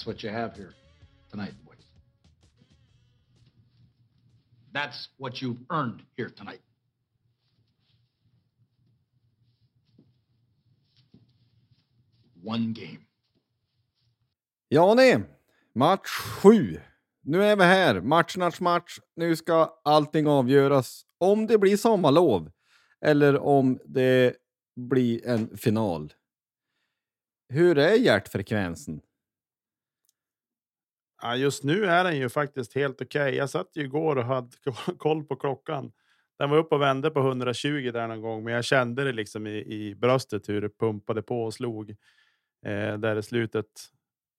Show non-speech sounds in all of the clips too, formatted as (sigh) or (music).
That's what you have here tonight, boys. That's what you've earned here tonight. One game. Ja ni, match sju. Nu är vi här, Match, match, match. Nu ska allting avgöras. Om det blir sommarlov eller om det blir en final. Hur är hjärtfrekvensen? Ja, just nu är den ju faktiskt helt okej. Jag satt ju igår och hade (laughs) koll på klockan. Den var uppe och vände på 120 där någon gång, men jag kände det liksom i, i bröstet hur det pumpade på och slog eh, där i slutet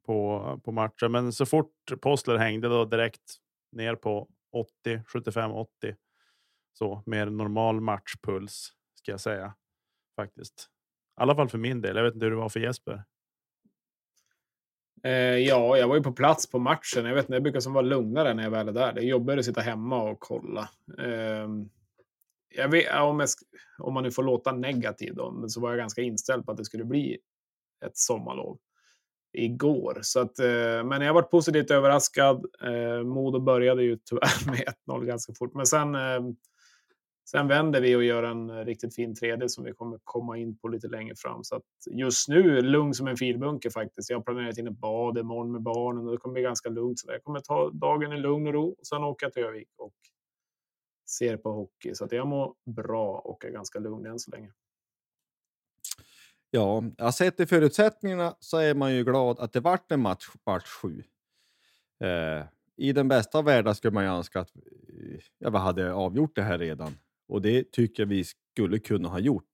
på, på matchen. Men så fort Postler hängde då direkt ner på 80, 75, 80. Så mer normal matchpuls ska jag säga faktiskt. I alla fall för min del. Jag vet inte hur det var för Jesper. Eh, ja, jag var ju på plats på matchen. Jag vet inte, jag brukar som vara lugnare när jag väl är där. Det är jobbigare att sitta hemma och kolla. Eh, jag vet, om, jag, om man nu får låta negativ då, men så var jag ganska inställd på att det skulle bli ett sommarlov igår. Så att, eh, men jag varit positivt överraskad. Eh, Modo började ju tyvärr (laughs) med 1-0 ganska fort, men sen, eh, sen vänder vi och gör en eh, riktigt fin tredje som vi kommer komma in på lite längre fram. Så att just nu lugn som en filbunke faktiskt. Jag har planerat in ett bad imorgon med barnen och det kommer bli ganska lugnt. Så jag kommer ta dagen i lugn och ro och sen åka till Övik och ser på hockey. Så att jag mår bra och är ganska lugn än så länge. Ja, jag sett i förutsättningarna så är man ju glad att det vart en match, match sju. Eh, I den bästa av världar skulle man ju önska att eh, ja, vi hade avgjort det här redan. Och det tycker jag vi skulle kunna ha gjort.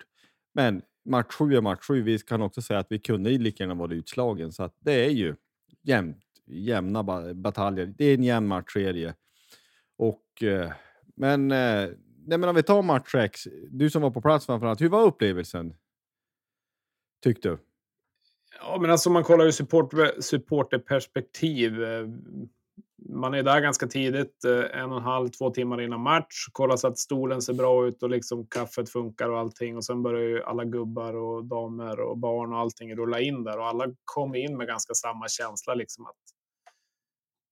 Men match sju är match sju. Vi kan också säga att vi kunde lika gärna vara utslagen. Så att det är ju jämnt, jämna bataljer. Det är en jämn matchserie. Och, eh, men, eh, nej, men om vi tar match 6. Du som var på plats framförallt. Hur var upplevelsen? tyckte du? Ja, men alltså om man kollar ur support, supporterperspektiv. Eh, man är där ganska tidigt, eh, en och en halv, två timmar innan match. Kollar så att stolen ser bra ut och liksom kaffet funkar och allting. Och sen börjar ju alla gubbar och damer och barn och allting rulla in där. Och alla kommer in med ganska samma känsla liksom att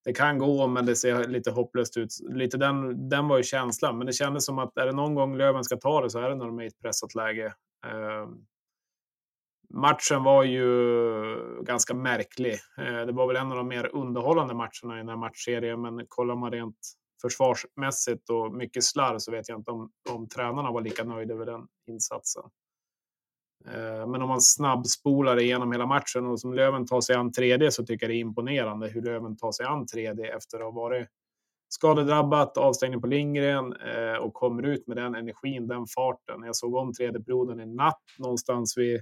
det kan gå, men det ser lite hopplöst ut. Lite den, den var ju känslan, men det kändes som att är det någon gång Löven ska ta det så är det när de är i ett pressat läge. Ehm, Matchen var ju ganska märklig. Eh, det var väl en av de mer underhållande matcherna i den här matchserien, men kollar man rent försvarsmässigt och mycket slarv så vet jag inte om, om tränarna var lika nöjda över den insatsen. Eh, men om man snabbspolar igenom hela matchen och som Löven tar sig an 3D så tycker jag det är imponerande hur Löven tar sig an 3D efter att ha varit skadedrabbat, avstängning på Lindgren eh, och kommer ut med den energin, den farten. Jag såg om tredje perioden i natt någonstans vid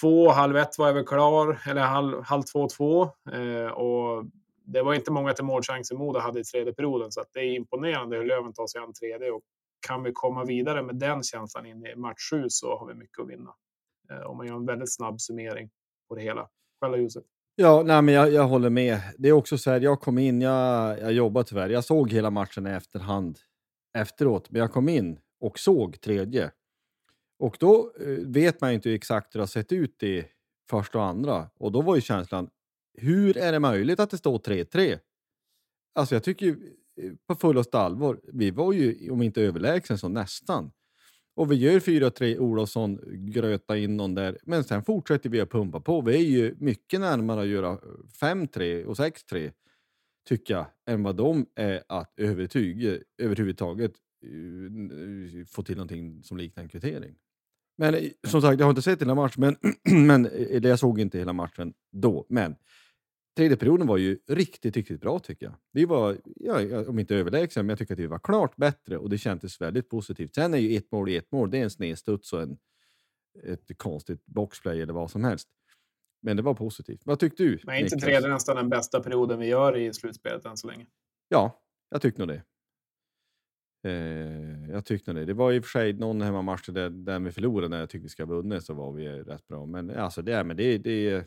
två, halv ett var jag väl klar, eller halv, halv två, två. Eh, och det var inte många till målchanser Modo hade i tredje perioden, så att det är imponerande hur Löven tar sig an tredje. Och kan vi komma vidare med den känslan in i match sju så har vi mycket att vinna. Eh, om man gör en väldigt snabb summering på det hela. Själva Josef? Ja, nej, men jag, jag håller med. Det är också så här, jag kom in, jag, jag jobbade tyvärr. Jag såg hela matchen i efterhand efteråt, men jag kom in och såg tredje. Och då eh, vet man ju inte exakt hur det har sett ut i första och andra. Och då var ju känslan, hur är det möjligt att det står 3-3? Alltså jag tycker ju eh, på fullaste allvar, vi var ju om inte överlägsen så nästan. Och vi gör 4-3, Olofsson gröta in någon där. Men sen fortsätter vi att pumpa på. Vi är ju mycket närmare att göra 5-3 och 6-3, tycker jag, än vad de är att övertyga, överhuvudtaget eh, få till någonting som liknar en kvittering. Men eh, som sagt, jag har inte sett hela matchen, men, (clears throat) men eller jag såg inte hela matchen då. Men tredje perioden var ju riktigt, riktigt bra tycker jag. Vi var, ja, om inte överlägsna, men jag tycker att vi var klart bättre och det kändes väldigt positivt. Sen är ju ett mål i ett mål, det är en snedstuds och en, ett konstigt boxplay eller vad som helst. Men det var positivt. Vad tyckte du? Men inte tredje nästan den bästa perioden vi gör i slutspelet än så länge? Ja, jag tyckte nog det. Eh, jag tyckte det. Det var i och för sig någon hemmamatch där, där vi förlorade när jag tyckte vi ska ha vunnit så var vi rätt bra. Men eh, alltså det, är, men det, det,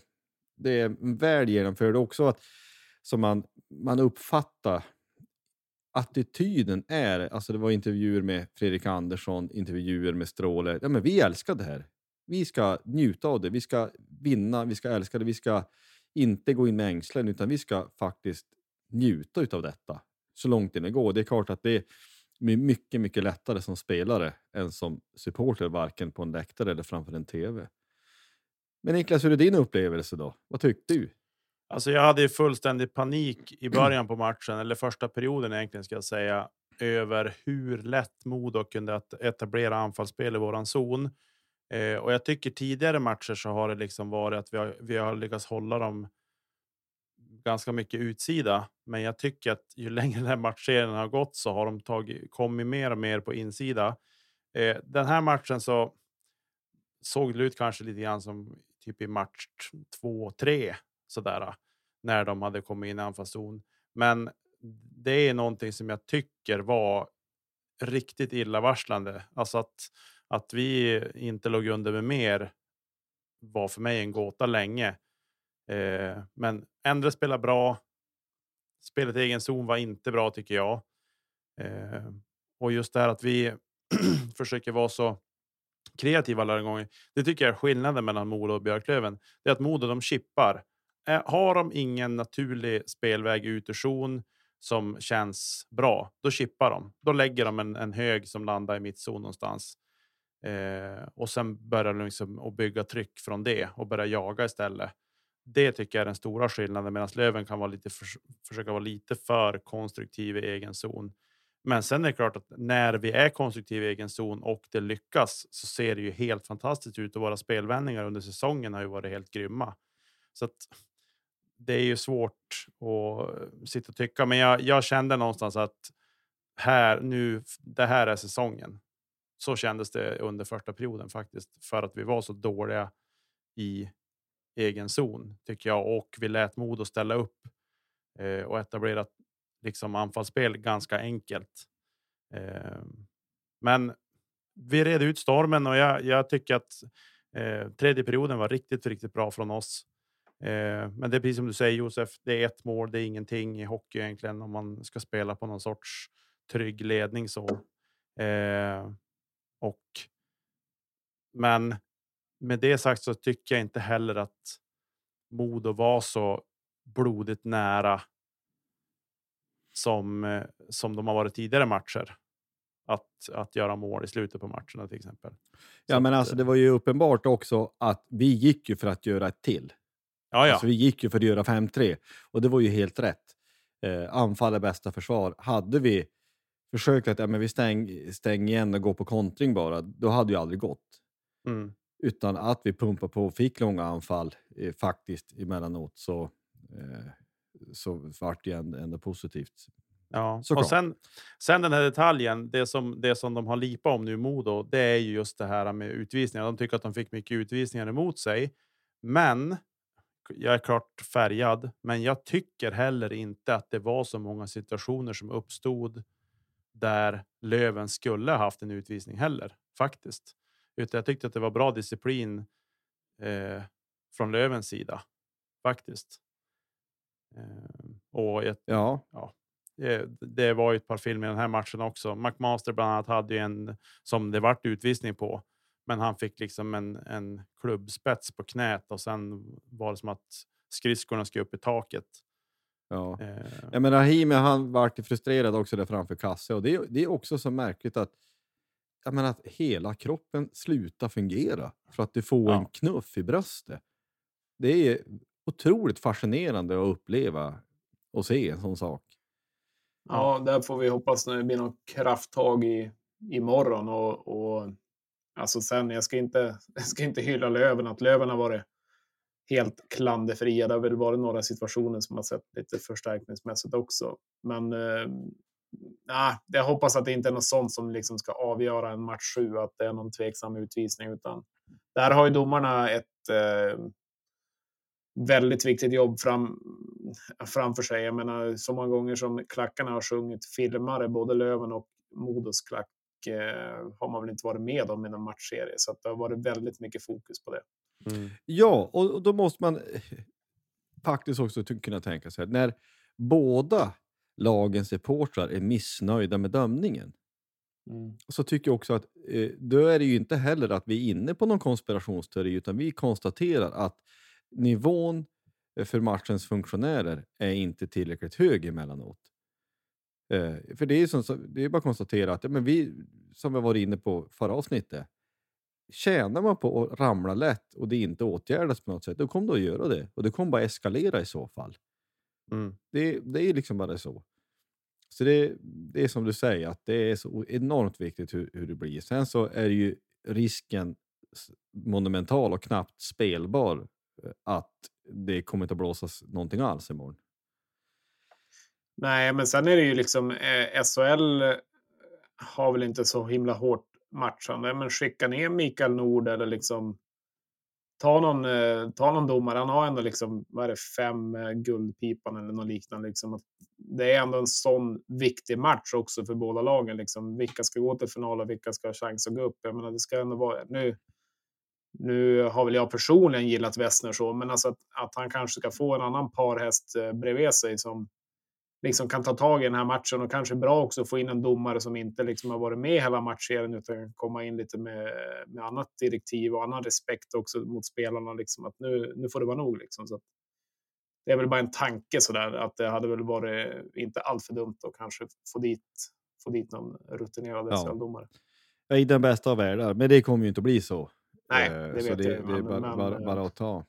det är väl genomfört också att som man, man uppfattar attityden är, alltså det var intervjuer med Fredrik Andersson, intervjuer med Stråle. Ja, men vi älskar det här. Vi ska njuta av det. Vi ska vinna, vi ska älska det. Vi ska inte gå in med ängslan utan vi ska faktiskt njuta av detta så långt det går. Det är klart att det är mycket, mycket lättare som spelare än som supporter, varken på en läktare eller framför en tv. Men Niklas, hur är din upplevelse då? Vad tyckte du? Alltså jag hade fullständig panik i början på matchen, eller första perioden egentligen ska jag säga, över hur lätt Modo kunde att etablera anfallsspel i våran zon. Eh, och jag tycker tidigare matcher så har det liksom varit att vi har, vi har lyckats hålla dem ganska mycket utsida. Men jag tycker att ju (laughs) längre den här matchserien har gått så har de tagit, kommit mer och mer på insida. Eh, den här matchen så såg det ut kanske lite grann som typ i match 2-3 sådär när de hade kommit in i anfallszon. Men det är någonting som jag tycker var riktigt illavarslande. Alltså att, att vi inte låg under med mer var för mig en gåta länge. Eh, men Endre spelar bra. Spelet i egen zon var inte bra tycker jag. Eh, och just det här att vi (clears throat) försöker vara så kreativa alla gånger. Det tycker jag är skillnaden mellan Modo och Björklöven. Det är att Modo de chippar. Eh, har de ingen naturlig spelväg ut ur zon som känns bra, då chippar de. Då lägger de en, en hög som landar i mittzon någonstans. Eh, och sen börjar de liksom att bygga tryck från det och börja jaga istället. Det tycker jag är den stora skillnaden medan Löven kan vara lite för, försöka vara lite för konstruktiv i egen zon. Men sen är det klart att när vi är konstruktiva i egen zon och det lyckas så ser det ju helt fantastiskt ut och våra spelvändningar under säsongen har ju varit helt grymma. Så att det är ju svårt att sitta och tycka, men jag, jag kände någonstans att här nu, det här är säsongen. Så kändes det under första perioden faktiskt för att vi var så dåliga i egen zon tycker jag och vi lät Modo ställa upp eh, och etablera liksom anfallsspel ganska enkelt. Eh, men vi red ut stormen och jag, jag tycker att eh, tredje perioden var riktigt, riktigt bra från oss. Eh, men det är precis som du säger Josef, det är ett mål, det är ingenting i hockey egentligen om man ska spela på någon sorts trygg ledning så. Eh, och. Men med det sagt så tycker jag inte heller att Modo var så blodigt nära som, eh, som de har varit tidigare matcher. att, att göra mål i slutet på matcherna till exempel. Ja, Så men att, alltså eh, det var ju uppenbart också att vi gick ju för att göra ett till. Ja, ja. Alltså, vi gick ju för att göra 5-3 och det var ju helt rätt. Eh, anfall är bästa försvar. Hade vi försökt att ja, men vi stäng, stäng igen och gå på kontring bara, då hade ju aldrig gått. Mm. Utan att vi pumpade på och fick långa anfall eh, faktiskt emellanåt så, eh, så vart det ändå, positivt. Ja, Såklart. och sen, sen den här detaljen, det som, det som de har lipat om nu Modo, det är ju just det här med utvisningar. De tycker att de fick mycket utvisningar emot sig. Men jag är klart färgad, men jag tycker heller inte att det var så många situationer som uppstod där Löven skulle ha haft en utvisning heller faktiskt. Utan jag tyckte att det var bra disciplin eh, från Lövens sida faktiskt. Eh, och jag, Ja, det, det var ju ett par filmer i den här matchen också. McMaster bland annat hade ju en som det vart utvisning på, men han fick liksom en, en klubbspets på knät och sen var det som att skridskorna skulle upp i taket. ja. Eh, Jag menar, Rahimi han vart frustrerad också där framför Kasse och det, är- det är också så märkligt att, jag menar, att hela kroppen slutar fungera för att du får Ja. en knuff i bröstet. Det är otroligt fascinerande att uppleva och se en sån sak. Ja, där får vi hoppas när det blir något krafttag i, imorgon. Och, och, alltså sen, jag ska, inte, (laughs) jag ska inte hylla Löven, att Löven har varit helt klanderfria. Det har väl varit några situationer som har sett lite förstärkningsmässigt också. Men eh, nej, jag hoppas att det inte är något sånt som liksom ska avgöra en match 7, att det är någon tveksam utvisning. Utan där har ju domarna ett eh, väldigt viktigt jobb fram, framför sig. Jag menar, så många gånger som klackarna har sjungit filmare, både Löven och Modos klack, eh, har man väl inte varit med om i någon matchserie. Så att det har varit väldigt mycket fokus på det. mm. Ja, och, då måste man faktiskt också kunna tänka sig att när båda lagens supportrar är missnöjda med dömningen så tycker jag också att eh, då är det ju inte heller att vi är inne på någon konspirationsteori utan vi konstaterar att nivån eh, för matchens funktionärer är inte tillräckligt hög emellanåt. Eh, för det är, som, det är bara att konstatera att ja, men vi, som vi var inne på förra avsnittet, tjänar man på att ramla lätt och det inte åtgärdas på något sätt, då kommer det att göra det. Och det kommer bara eskalera i så fall. Mm. Det, det är liksom bara så. Så det, det är som du säger, att det är så enormt viktigt hur, hur det blir. Sen så är ju risken monumental och knappt spelbar eh, att det kommer inte att blåsas någonting alls imorgon. Nej, men sen är det ju liksom eh, SHL har väl inte så himla hårt matchande, men skicka ner Mikael Nord eller liksom ta någon, eh, ta någon domare. Han har ändå liksom, vad är det, fem eh, guldpipan eller något liknande. Liksom. Att Det är ändå en sån viktig match också för båda lagen. Liksom. Vilka ska gå till final och vilka ska ha chans att gå upp? Jag menar, det ska ändå vara, nu, nu har väl jag personligen gillat Wessner så, men alltså att, att han kanske ska få en annan parhäst eh, bredvid sig som liksom kan ta tag i den här matchen och kanske bra också att få in en domare som inte liksom har varit med hela matchserien utan komma in lite med, med annat direktiv och annan respekt också mot spelarna. Liksom, att nu, nu får det vara nog. Liksom, så det är väl bara en tanke sådär att det hade väl varit inte allt för dumt att kanske få dit, få dit någon rutinerad Ja. SHL-domare. Är i den bästa av världar, men det kommer ju inte att bli så. Nej, Eh, det så vet jag det är bara, bara, eh, bara att ta.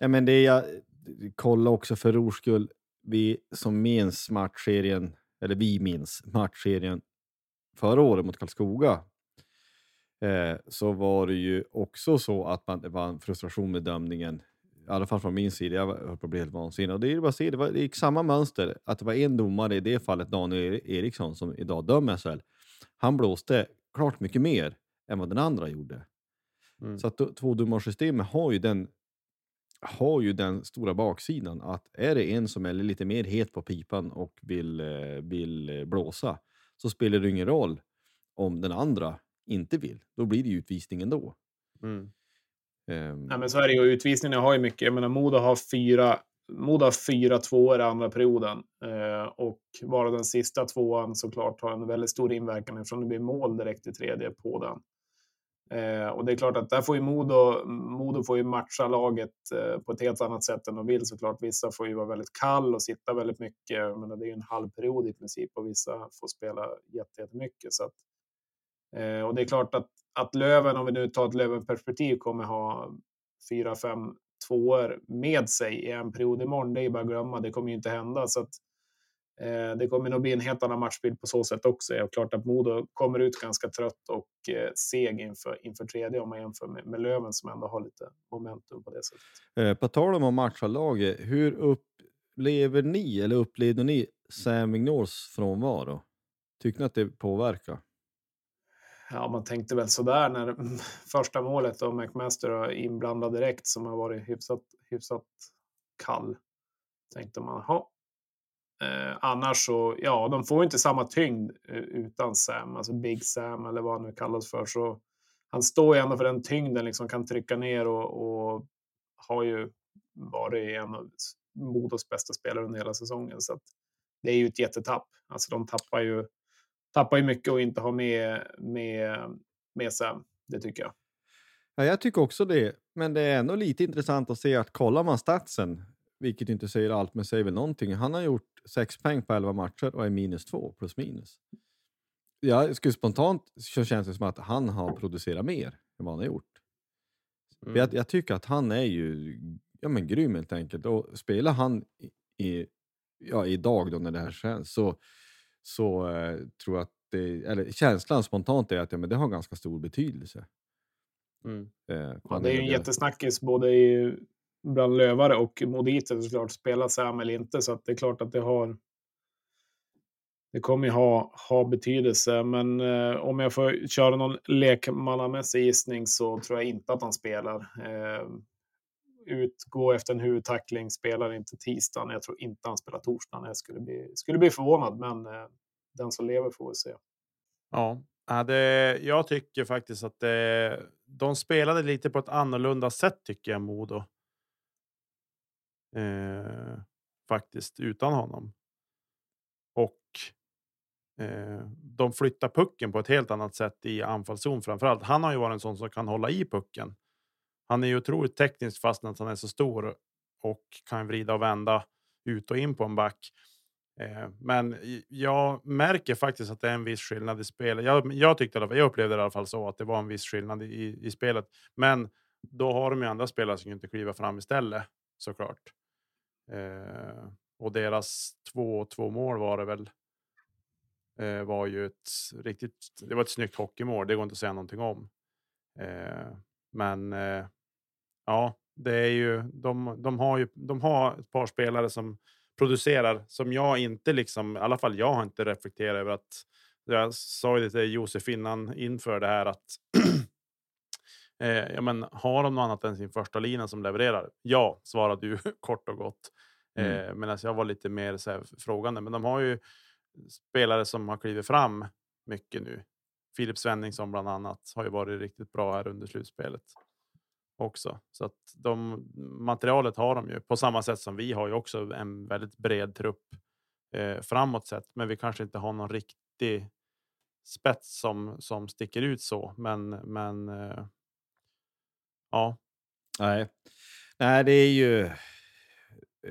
Nej, men det jag kolla också för ors skull. Vi som minns matchserien, eller vi minns matchserien förra året mot Karlskoga. Eh, så var det ju också så att man, det var en frustration med dömningen. I alla fall från min sida. Jag höll på att bli helt vansinnig. Och det är bara att se, det, var, det gick samma mönster. Att det var en domare, i det fallet Daniel Eriksson, som idag dömer SHL. Han blåste klart mycket mer än vad den andra gjorde. Mm. Så att tvådomarsystemet har ju den har ju den stora baksidan att är det en som är lite mer het på pipan och vill, eh, vill eh, blåsa så spelar det ingen roll om den andra inte vill. Då blir det utvisning ändå. Mm. Ehm, Nej, men så är det ju. Utvisningarna har ju mycket. Jag menar, Modo har fyra, Modo har fyra tvåor i andra perioden. Eh, och bara den sista tvåan såklart har en väldigt stor inverkan eftersom det blir mål direkt i tredje på den. Eh, och det är klart att där får ju Modo, Modo får ju matcha laget eh, på ett helt annat sätt än de vill såklart. Vissa får ju vara väldigt kall och sitta väldigt mycket. men menar, det är ju en halv period i princip och vissa får spela jättemycket. Så att Eh, och det är klart att, att Löven, om vi nu tar ett Löven-perspektiv, kommer ha fyra, fem tvåor med sig i en period imorgon. Det är bara att glömma, det kommer ju inte hända. Så att, eh, det kommer nog bli en helt annan matchbild på så sätt också. Det är klart att Modo kommer ut ganska trött och eh, seg inför, inför tredje om man jämför med, med Löven som ändå har lite momentum på det sättet. Eh, på tal om att matcha laget, hur upplever ni, eller upplevde ni Sam Vigneaults frånvaro? Tycker ni att det påverkar? Ja, man tänkte väl sådär när (laughs) första målet av McMaster var inblandad direkt som har varit hyfsat, hyfsat kall. Tänkte man, ha. Eh, annars så, ja, de får inte samma tyngd eh, utan Sam, alltså Big Sam eller vad han nu kallas för. Så han står ju ändå för den tyngden, liksom kan trycka ner och, och har ju varit en av Modos bästa spelare under hela säsongen. Så att det är ju ett jättetapp. Alltså de tappar ju, tappar ju mycket och inte har med, med, med Sam. Det tycker jag. Ja, jag tycker också det, men det är ändå lite intressant att se att kollar man statsen, vilket inte säger allt, men säger väl någonting. Han har gjort sex poäng på 11 matcher och är minus två plus minus. Jag skulle spontant så känns det som att han har producerat mer än vad han har gjort. Mm. Jag, jag, tycker att han är ju ja, men grym helt enkelt. Och spelar han i, ja, idag då när det här känns så, så eh, tror jag att det, eller känslan spontant är att ja, men det har ganska stor betydelse. Mm. Eh, ja, det är ju en jättesnackis både i, bland lövare och moditer såklart. Spelar Sam eller inte, så att det är klart att det har det kommer ju ha, ha betydelse, men eh, om jag får köra någon lekmannamässig gissning så tror jag inte att han spelar. Eh, utgå efter en huvudtackling, spelar inte tisdagen. Jag tror inte han spelar torsdagen. Jag skulle bli, skulle bli förvånad, men eh, den som lever får vi se. Ja, det, jag tycker faktiskt att det, de spelade lite på ett annorlunda sätt tycker jag, Modo. Eh, faktiskt utan honom. Och eh, de flyttar pucken på ett helt annat sätt i anfallszon framförallt. Han har ju varit en sån som kan hålla i pucken han är ju otroligt tekniskt fast att han är så stor och kan vrida och vända ut och in på en back. Eh, men jag märker faktiskt att det är en viss skillnad i spelet. Jag, jag tyckte jag upplevde det i alla fall så att det var en viss skillnad i, i spelet. Men då har de ju andra spelare som inte kliva fram istället såklart. Eh, och deras två, två mål var det väl. Eh, var ju ett riktigt. Det var ett snyggt hockeymål. Det går inte att säga någonting om. Eh, men eh, ja, det är ju de, de har ju. De har ett par spelare som producerar som jag inte liksom. I alla fall jag har inte reflekterat över att. Jag sa ju det till Josef innan inför det här att. (clears throat) eh, ja, men har de något annat än sin första lina som levererar? Ja, svarade du (laughs) kort och gott. Mm. Eh, Medan jag var lite mer så här, frågande. Men de har ju spelare som har klivit fram mycket nu. Filip Svenningsson bland annat har ju varit riktigt bra här under slutspelet också. Så att de materialet har de ju på samma sätt som vi har ju också en väldigt bred trupp eh, framåt sett. Men vi kanske inte har någon riktig spets som som sticker ut så. Men men. Eh, ja. Nej, nej, det är ju.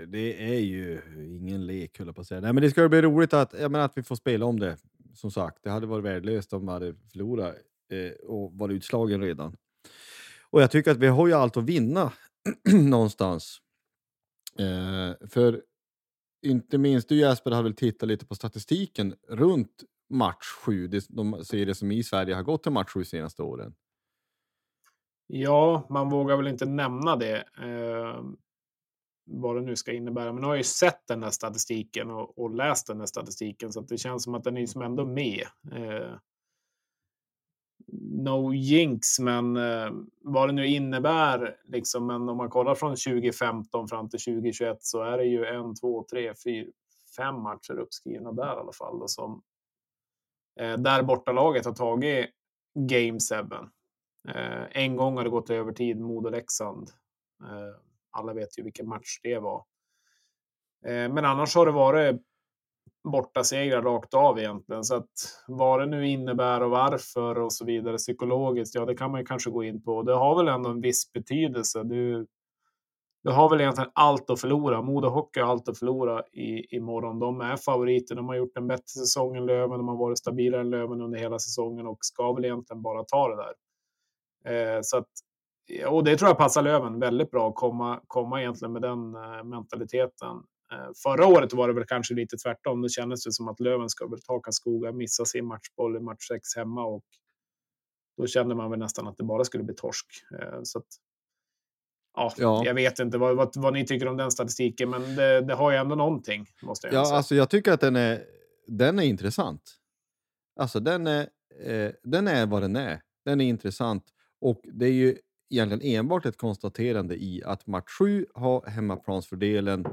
Det är ju ingen lek höll jag på att säga. Nej, men det ska bli roligt att, jag menar, att vi får spela om det som sagt, det hade varit värdelöst om man hade förlorat eh, och varit utslagen redan. Och jag tycker att vi har ju allt att vinna (clears throat) någonstans. Eh, för inte minst du Jesper har väl tittat lite på statistiken runt match 7, de serier som i Sverige har gått till match 7 senaste åren. Ja, man vågar väl inte nämna det. Eh, vad det nu ska innebära. Men jag har ju sett den här statistiken och, och läst den här statistiken så att det känns som att den är som ändå med. Eh, no jinx, men eh, vad det nu innebär, liksom, men om man kollar från 2015 fram till 2021 så är det ju en, två, tre, fyra, fem matcher uppskrivna där i alla fall. Då, som, eh, där bortalaget har tagit Game 7. Eh, en gång har det gått över tid, Modo-Leksand. Eh, alla vet ju vilken match det var. Eh, men annars har det varit borta segrar rakt av egentligen. Så att vad det nu innebär och varför och så vidare psykologiskt, ja, det kan man ju kanske gå in på. Det har väl ändå en viss betydelse. Du, du har väl egentligen allt att förlora. Modo Hockey har allt att förlora i, imorgon. De är favoriter. De har gjort en bättre säsong än Löven. De har varit stabilare än Löven under hela säsongen och ska väl egentligen bara ta det där. Eh, så att, och det tror jag passar Löven väldigt bra att komma, komma egentligen med den eh, mentaliteten. Eh, förra året var det väl kanske lite tvärtom. Då kändes det som att Löven ska väl ta Karlskoga, missa sin matchboll i match 6 hemma och då kände man väl nästan att det bara skulle bli torsk. Så att, ja, Ja. Jag vet inte vad, vad, vad ni tycker om den statistiken, men det, det har ju ändå någonting. Måste jag Ja, säga. alltså jag tycker att den är, den är intressant. Alltså den är, eh, den är vad den är. Den är intressant. Och det är ju egentligen enbart ett konstaterande i att match 7 har hemmaplansfördelen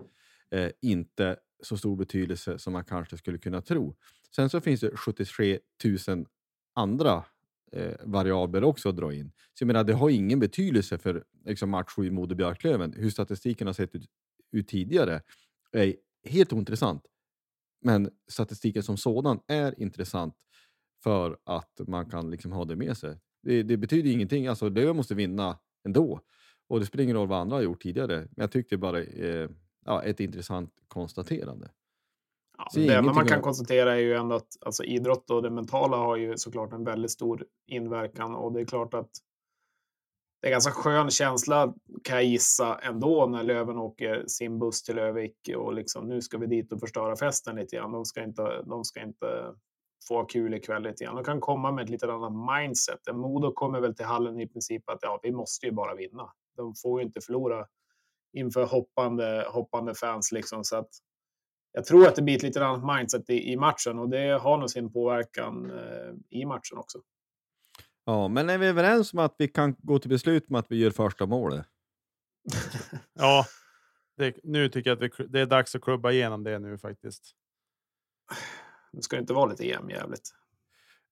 eh, inte så stor betydelse som man kanske skulle kunna tro. Sen så finns det 73 000 andra eh, variabler också att dra in. Så jag menar, det har ingen betydelse för liksom, match 7 mot Björklöven. Hur statistiken har sett ut, ut tidigare är helt ointressant. Men statistiken som sådan är intressant för att man kan liksom ha det med sig. Det, det betyder ingenting. Alltså, Löven måste vinna ändå. Och det spelar ingen roll vad andra har gjort tidigare. Men jag tyckte bara eh, ja, ett intressant konstaterande. Ja, det enda man kan konstatera är ju ändå att alltså, idrott och det mentala har ju såklart en väldigt stor inverkan och det är klart att det är en ganska skön känsla kan jag gissa ändå när Löven åker sin buss till Övik och liksom nu ska vi dit och förstöra festen lite grann. De ska inte, de ska inte få ha kul ikväll lite grann. De kan komma med ett lite annat mindset. Modo kommer väl till hallen i princip att ja, vi måste ju bara vinna. De får ju inte förlora inför hoppande, hoppande fans liksom så att jag tror att det blir ett lite annat mindset i, i matchen och det har nog sin påverkan eh, i matchen också. Ja, men är vi överens om att vi kan gå till beslut med att vi gör första målet? (laughs) Ja, det, nu tycker jag att vi, det är dags att klubba igenom det nu faktiskt. Det ska inte vara lite jämnjävligt.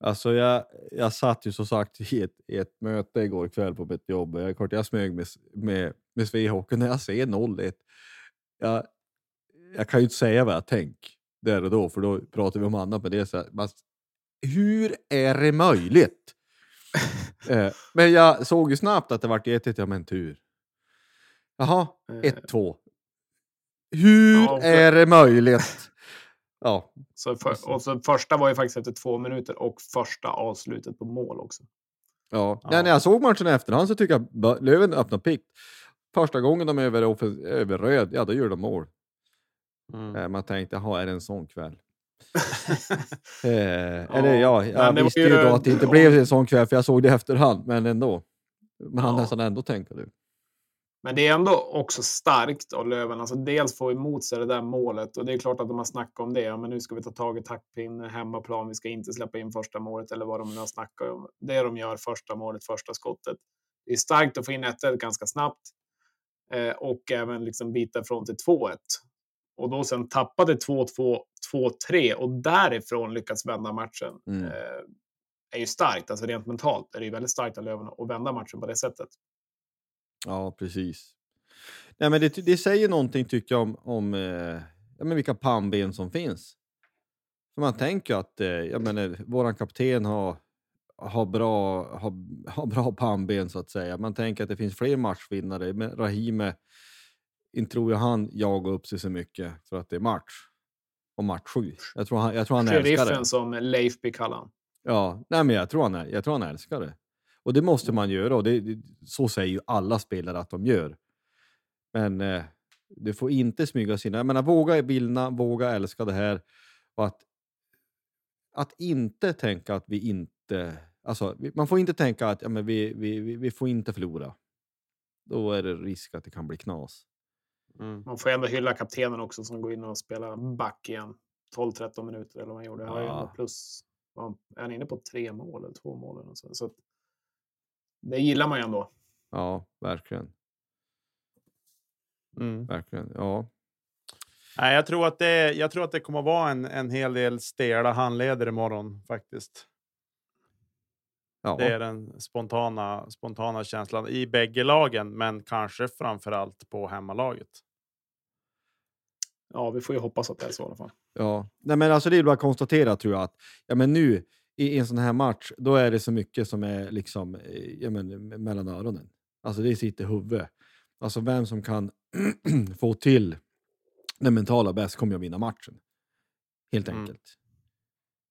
Alltså jag, jag satt ju som sagt i ett, i ett möte igår kväll på mitt jobb. Jag, klart, jag smög med, med, med Svehocken när jag ser 0-1. Jag, jag kan ju inte säga vad jag tänker där och då, för då pratar vi om annat. Men det är så här, man, hur är det möjligt? (laughs) eh, men jag såg ju snabbt att det vart 1-1, ja men tur. Jaha, Eh, 1-2. Hur Ja, för- är det möjligt? Ja, Så för, och så första var ju faktiskt efter två minuter och första avslutet på mål också. Ja. Ja. Nej, när jag såg matchen i efterhand så tycker jag Löven öppnar pikt. Första gången de är över, över röd, ja då gör de mål. Mm. Eh, Man tänkte, jaha, är det en sån kväll? (laughs) eh, eller ja, jag var visste ju- då att det inte blev en sån kväll för jag såg det i efterhand, men ändå. Man Ja. nästan ändå tänka det. Men det är ändå också starkt av Löven. Alltså dels få emot sig det där målet och det är klart att de har snackat om det. Ja, men nu ska vi ta tag i taktpinnen, hemmaplan. Vi ska inte släppa in första målet eller vad de nu har snackat om. Det de gör första målet, första skottet. Det är starkt att få in 1 ganska snabbt eh, och även liksom bita ifrån till 2-1. Och då sen tappade 2-2, 2-3 och därifrån lyckas vända matchen. Mm. Eh, är ju starkt, alltså rent mentalt är det ju väldigt starkt av Löven att vända matchen på det sättet. Ja, precis. Nej, men det, det säger någonting tycker jag om, om eh, ja, men vilka pannben som finns. För man tänker att eh, jag menar, våran kapten har, har, bra, har, (laughs) har bra pannben så att säga. Man tänker att det finns fler matchvinnare. Men Rahime, inte tror jag han jagar upp sig så mycket för att det är match. Och match sju. Jag tror han, jag tror han älskar det. Som Leifby kallar. Ja, nej, men jag tror, han, jag tror han älskar det. Och det måste man göra och det, det, så säger ju alla spelare att de gör. Men eh, det får inte smyga sig in. Jag menar, våga vilja, våga älska det här. Och att, att inte tänka att vi inte... Alltså, man får inte tänka att ja, men vi, vi, vi, vi får inte förlora. Då är det risk att det kan bli knas. Mm. Man får ändå hylla kaptenen också som går in och spelar back igen. 12-13 minuter eller vad han gjorde. Ja. plus. var han- Är han inne på tre mål eller två mål? Eller så? Så att, det gillar man ju ändå. Ja, verkligen. Mm. verkligen. Ja. Nej, jag, tror att det, jag tror att det kommer att vara en, en hel del stela handleder imorgon faktiskt. Ja. Det är den spontana, spontana känslan i bägge lagen, men kanske framför allt på hemmalaget. Ja, vi får ju hoppas att det är så i alla fall. Ja, nej men alltså det är bara att konstatera tror jag att ja, men nu i en sån här match, då är det så mycket som är liksom eh, ja, men, mellan öronen. Alltså det sitter i huvudet. Alltså vem som kan (clears throat) få till den mentala bäst kommer att vinna matchen. Helt Mm. enkelt.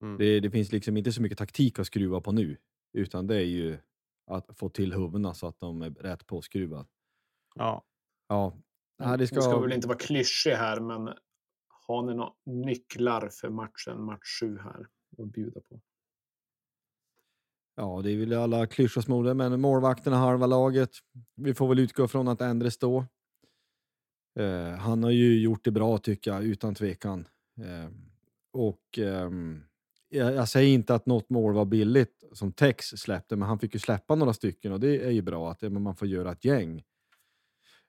Mm. Det, det finns liksom inte så mycket taktik att skruva på nu. Utan det är ju att få till huvudena så att de är rätt påskruvade. Ja. Ja, Nej, det Nu ska ska... väl inte vara klyschig här, men har ni några nycklar för matchen, match 7 här att bjuda på? Ja, det är väl alla klyschor smorde, men målvakterna halva laget. Vi får väl utgå från att Endres då. Eh, han har ju gjort det bra tycker jag, utan tvekan. Eh, och ehm, jag, säger inte att något mål var billigt som Tex släppte, men han fick ju släppa några stycken och det är ju bra att eh, man får göra ett gäng.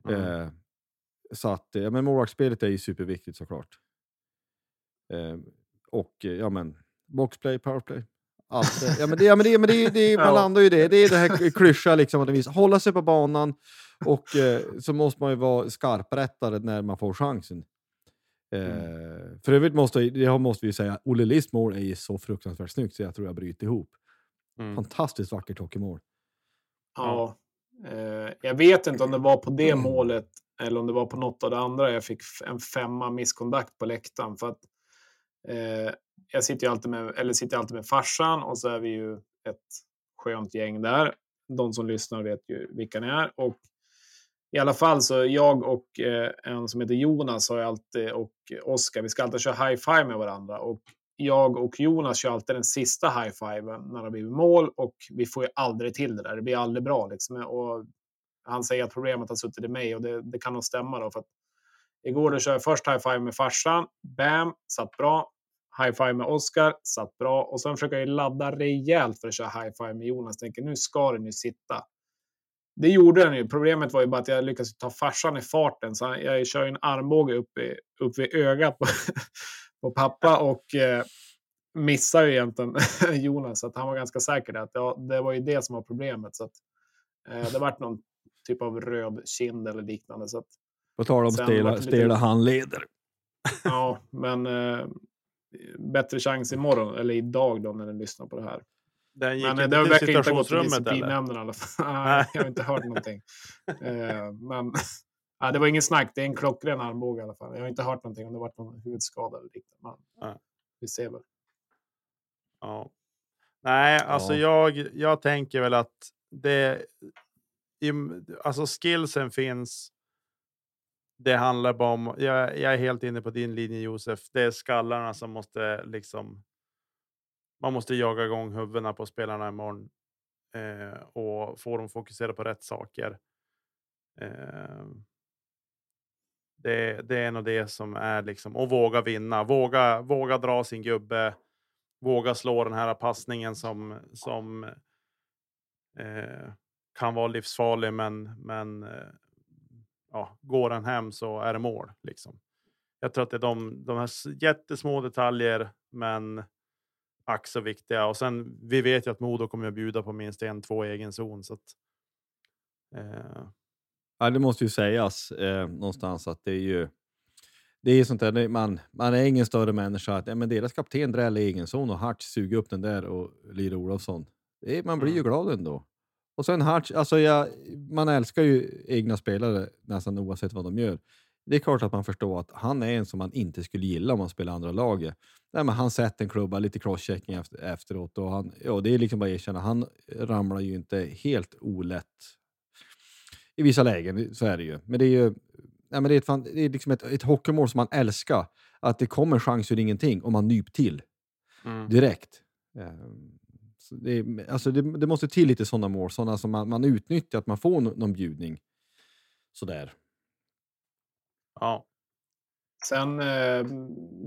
Mm. Eh, så att, eh, ja, men målvaktsspelet är ju superviktigt såklart. Eh, och eh, ja men, boxplay, powerplay. Allt, det- ja men det, ja, men det, men det, det, (laughs) man Ja. landar ju i det. Det är det här klyscha liksom, att det visar, hålla sig på banan och eh, så måste man ju vara skarprättare när man får chansen. Eh, För övrigt måste, det måste vi ju säga, Olle Lists mål är ju så fruktansvärt snyggt så jag tror jag bryter ihop. Mm. Fantastiskt vackert hockeymål. Ja. Eh, jag vet inte om det var på det Mm. målet eller om det var på något av det andra. Jag fick en femma misskontakt på läktaren. För att, eh, jag sitter ju alltid med, eller sitter alltid med farsan och så är vi ju ett skönt gäng där. De som lyssnar vet ju vilka ni är. Och i alla fall så jag och eh, en som heter Jonas har alltid, och Oskar, vi ska alltid köra high five med varandra. Och jag och Jonas kör alltid den sista high fiven när det blir mål och vi får ju aldrig till det där. Det blir aldrig bra liksom. Och han säger att problemet har suttit i mig och det, det kan nog stämma då. För att igår då kör jag först high five med farsan. Bam, satt bra. High five med Oskar, satt bra. Och sen försöker jag ladda rejält för att köra high five med Jonas. Tänker nu ska den ju sitta. Det gjorde den ju. Problemet var ju bara att jag lyckades ta farsan i farten. Så jag kör ju en armbåge upp, i, upp vid ögat på, (laughs) på pappa och eh, missar ju egentligen (laughs) Jonas. Så att han var ganska säker där. Att ja, det var ju det som var problemet. Så att, eh, det vart någon typ av röd kind eller liknande. Så att, På tal om stela, lite- stela handleder. ja, (laughs) men eh, bättre chans imorgon, eller idag då när ni lyssnar på det här. Den gick Men eh, inte det verkar inte gått till disciplinnämnden i alla fall. (laughs) Nej, jag har inte hört någonting. (laughs) Eh, men (laughs) ja, det var ingen snack. Det är en klockren armbåge i alla fall. Jag har inte hört någonting om det varit någon huvudskada eller liknande. Men Nej. vi ser väl. Ja. Nej, alltså Ja. jag, jag tänker väl att det... Alltså skillsen finns. Det handlar bara om... Jag, jag är helt inne på din linje Josef. Det är skallarna som måste liksom... Man måste jaga igång huvudena på spelarna imorgon. Eh, och få dem fokusera på rätt saker. Eh, det, det är nog det som är liksom... Och våga vinna. Våga, våga dra sin gubbe våga slå den här passningen som, som eh, kan vara livsfarlig, men, men eh, ja, går den hem så är det mål. Liksom. Jag tror att det är de, de här jättesmå detaljer, men ack så viktiga. Och sen, vi vet ju att Modo kommer att bjuda på minst en, två egen zon. Så att, eh, Ja, det måste ju sägas eh, någonstans att det är ju det är sånt där, man, man är ingen större människa. Att, ja, men deras kapten dräller i egen zon och Hartz suger upp den där och Lira Olofsson. Det är, man blir ju glad ändå. Och sen Hartz, alltså jag, man älskar ju egna spelare nästan oavsett vad de gör. Det är klart att man förstår att han är en som man inte skulle gilla om man spelar andra laget. Nej, men han sätter en klubba, lite crosschecking efter, efteråt och han, ja, det är liksom bara att erkänna, han ramlar ju inte helt olätt i vissa lägen, så är det ju. Men det är ju nej, men det är ett, fan, det är liksom ett, ett hockeymål som man älskar. Att det kommer chans ur ingenting och man nyp till direkt. Ehm, så det, är- alltså det, det måste till lite sådana mål, sådana som man, man utnyttjar, att man får no- någon bjudning. Sådär. ja. Sen eh,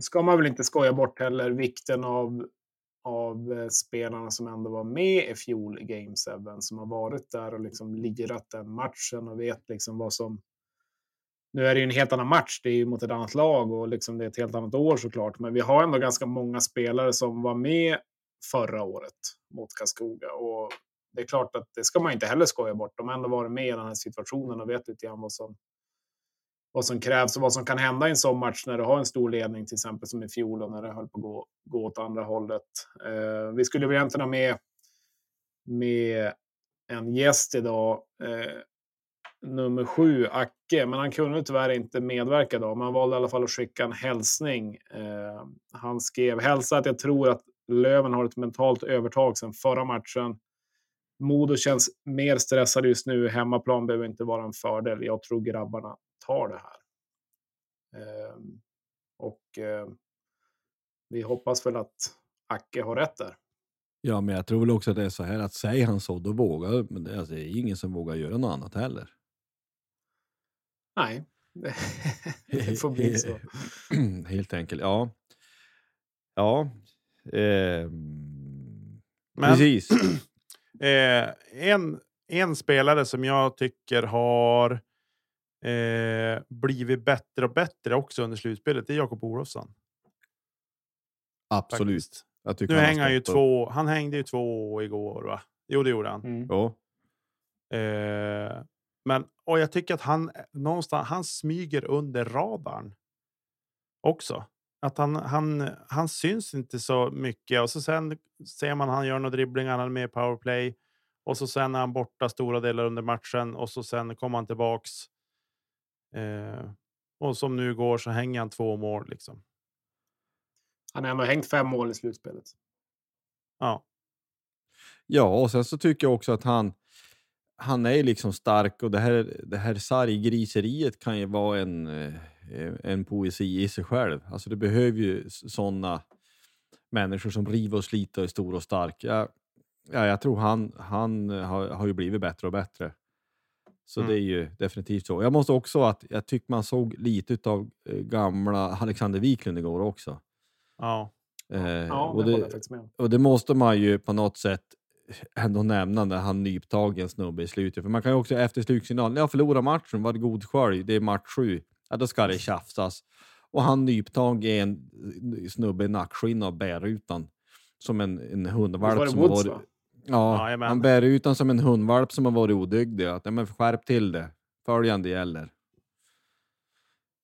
ska man väl inte skoja bort heller vikten av, av eh, spelarna som ändå var med i fjol i Game 7, som har varit där och liksom lirat den matchen och vet liksom vad som... Nu är det ju en helt annan match, det är ju mot ett annat lag och liksom det är ett helt annat år såklart, men vi har ändå ganska många spelare som var med förra året mot Karlskoga och det är klart att det ska man inte heller skoja bort. De har ändå varit med i den här situationen och vet lite grann vad som, vad som krävs och vad som kan hända i en sån match när du har en stor ledning, till exempel som i fjol och när det höll på att gå, gå åt andra hållet. Eh, vi skulle väl egentligen ha med, med en gäst idag. Eh, nummer sju, Acke, men han kunde tyvärr inte medverka då. Man valde i alla fall att skicka en hälsning. Eh, han skrev hälsa att jag tror att Löven har ett mentalt övertag sedan förra matchen. Modo känns mer stressade just nu. Hemmaplan behöver inte vara en fördel. Jag tror grabbarna tar det här. Eh, och eh, vi hoppas väl att Acke har rätt där. Ja, men jag tror väl också att det är så här att säger han så, då vågar men det, alltså, det är ingen som vågar göra något annat heller. Nej, (laughs) det får bli så. (laughs) Helt enkelt, ja. Ja. Eh, Men- precis. (clears throat) Eh, en, en spelare som jag tycker har eh, blivit bättre och bättre också under slutspelet, det är Jakob Olofsson. Absolut. Nu hänger han ju två. Han hängde ju två igår, va? Jo, det gjorde han. Mm. Ja. Eh, men och jag tycker att han eh, någonstans han smyger under radarn också. Att han, han, han syns inte så mycket och så sen ser man han gör några dribblingar, han är med i powerplay och så sen är han borta stora delar under matchen och så sen kommer han tillbaks. Eh, och som nu går så hänger han två mål liksom. Han har ändå hängt fem mål i slutspelet. Ja, Ja, och sen så tycker jag också att han, han är liksom stark och det här, det här sarggriseriet kan ju vara en, eh, en poesi i sig själv. Alltså det behöver ju sådana människor som river och sliter och är stor och stark. Jag, ja, jag tror han, han har, har ju blivit bättre och bättre. Så Mm. det är ju definitivt så. Jag måste också att jag tycker man såg lite av gamla Alexander Wiklund igår också. ja, Eh, Ja, och det det, och det måste man ju på något sätt ändå nämna när han nyptagen snubbe i slutet. För man kan ju också efter slutsignalen, jag förlorar matchen, var god skölj, det är match sju. Ja, då ska det tjafsas. Och han nyptag är en snubbe i nackskinna och bär utan som en, en Var hundvalp det som Woods, har varit... va? Ja, Jajamän. han bär utan som en hundvalp som har varit odygdig. Att, ja, men skärp till det. Följande gäller.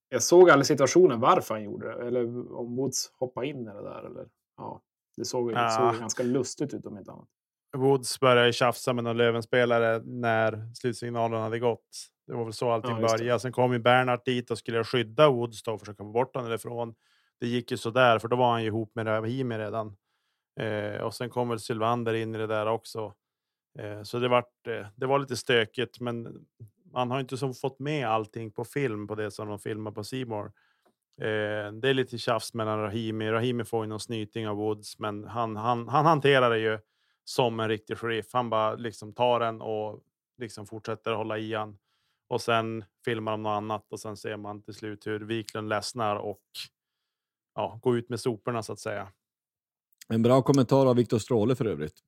Jag såg aldrig situationen varför han gjorde det. Eller om Woods hoppade in i det där. Eller, ja, det såg, Ja. såg ganska lustigt ut om inte annat. Woods började tjafsa med någon Lövenspelare när slutsignalen hade gått. Det var väl så allting Ja, började. Sen kom ju Bernhardt dit och skulle skydda Woods då och försöka få bort honom därifrån. Det gick ju så där, för då var han ju ihop med Rahimi redan. Eh, och sen kom väl Sylvander in i det där också. Eh, så det, vart, eh, det var lite stökigt, men man har inte som fått med allting på film på det som de filmar på Simor. Eh, det är lite tjafs mellan Rahimi. Rahimi får ju någon snyting av Woods, men han, han, han hanterar det ju som en riktig sheriff. Han bara liksom tar den och liksom fortsätter hålla i han. Och sen filmar de något annat och sen ser man till slut hur Wiklund ledsnar och ja, går ut med soporna så att säga. En bra kommentar av Viktor Stråle för övrigt.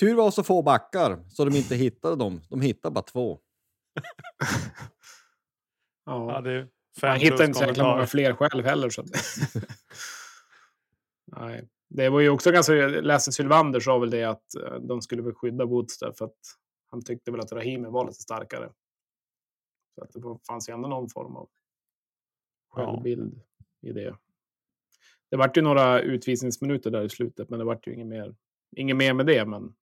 Tur var så få backar så de inte hittade dem. De hittade bara två. (laughs) Ja, Ja. det Han hittar inte så jäkla många fler själv heller. Så. (laughs) Nej. Det var ju också ganska... Läste Sylvander sa väl det att eh, de skulle skydda Woods för att han tyckte väl att Rahimi var lite starkare. Så att det fanns ju ändå någon form av Ja. självbild i det. Det vart ju några utvisningsminuter där i slutet, men det vart ju inget mer, inget mer med det. Men